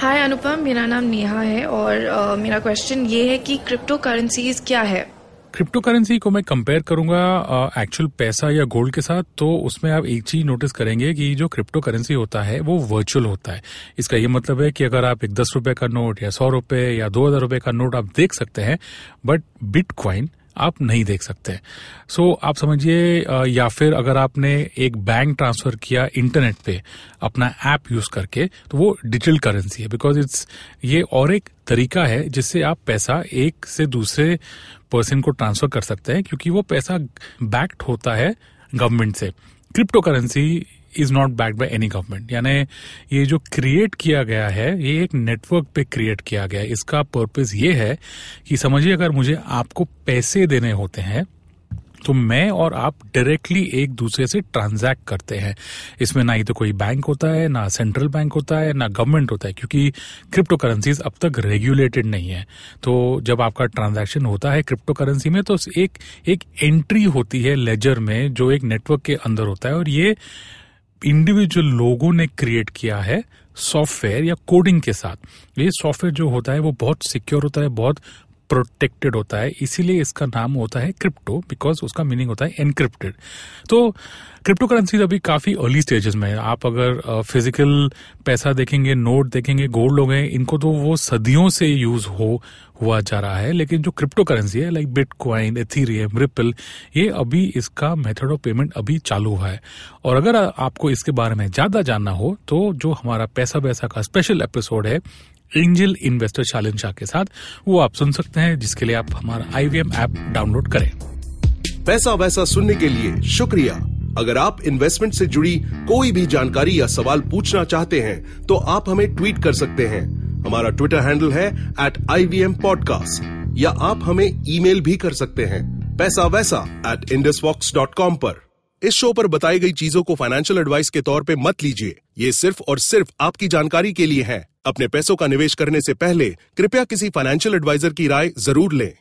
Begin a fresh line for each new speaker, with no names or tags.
हाय अनुपम मेरा नाम नेहा है और अ, मेरा क्वेश्चन ये है कि क्रिप्टो करेंसीज क्या है?
क्रिप्टो करेंसी को मैं कंपेयर करूँगा एक्चुअल पैसा या गोल्ड के साथ तो उसमें आप एक चीज़ नोटिस करेंगे कि जो क्रिप्टो करेंसी होता है वो वर्चुअल होता है। इसका ये मतलब है कि अगर आप एक दस रुपए का नोट या सौ रुपए या दो हज़ार रुपए का नोट आप देख सकते हैं बट बिटकॉइन आप नहीं देख सकते। सो so, आप समझिए या फिर अगर आपने एक बैंक ट्रांसफ़र किया इंटरनेट पे अपना ऐप यूज़ करके तो वो डिजिटल करेंसी है बिकॉज़ इट्स ये और एक तरीका है जिससे आप पैसा एक से दूसरे पर्सन को ट्रांसफ़र कर सकते हैं क्योंकि वो पैसा बैक्ड होता है गवर्नमेंट से। Cryptocurrency is not backed by any government यानी ये जो क्रिएट किया गया है, ये एक नेटवर्क पे क्रिएट किया गया है। इसका पर्पस ये है कि समझिए, अगर मुझे आपको पैसे देने होते हैं तो मैं और आप डायरेक्टली एक दूसरे से ट्रांजैक्ट करते हैं। इसमें ना ही तो कोई बैंक होता है, ना सेंट्रल बैंक होता है, ना गवर्नमेंट होता है, क्योंकि क्रिप्टो करेंसीज अब तक रेगुलेटेड नहीं है। तो जब आपका ट्रांजैक्शन होता है क्रिप्टो करेंसी में तो एक एक एंट्री होती है लेजर में, जो एक नेटवर्क के अंदर होता है। और ये इंडिविजुअल लोगों ने क्रिएट किया है सॉफ्टवेयर या कोडिंग के साथ। ये सॉफ्टवेयर जो होता है, वो बहुत सिक्योर होता है, बहुत प्रोटेक्टेड होता है, इसीलिए इसका नाम होता है क्रिप्टो बिकॉज़ उसका मीनिंग होता है एनक्रिप्टेड तो क्रिप्टो करेंसी अभी काफ़ी अर्ली स्टेजेस में है। आप अगर फ़िज़िकल पैसा देखेंगे नोट देखेंगे गोल्ड हो गए इनको तो वो सदियों से यूज़ हो, हुआ जा रहा है। लेकिन जो क्रिप्टो करेंसी है लाइक बिटकॉइन एथीरियम रिपल ये अभी इसका मेथड ऑफ़ पेमेंट अभी चालू हुआ है। और अगर आपको इसके बारे में ज़्यादा जानना हो तो जो हमारा पैसा पैसा का स्पेशल एपिसोड है एंजल इन्वेस्टर शालिन शाह के साथ, वो आप सुन सकते हैं, जिसके लिए आप हमारा आईवीएम ऐप डाउनलोड करें।
पैसा वैसा सुनने के लिए शुक्रिया। अगर आप इन्वेस्टमेंट से जुड़ी कोई भी जानकारी या सवाल पूछना चाहते हैं तो आप हमें ट्वीट कर सकते हैं। हमारा ट्विटर हैंडल है at I V M podcast या आप हमें ईमेल भी कर सकते हैं पैसा वैसा एट कॉम पर। इस शो पर बताई गई चीज़ों को फाइनेंशियल एडवाइस के तौर पे मत लीजिए। ये सिर्फ़ और सिर्फ़ आपकी जानकारी के लिए है। अपने पैसों का निवेश करने से पहले कृपया किसी फाइनेंशियल एडवाइजर की राय ज़रूर लें।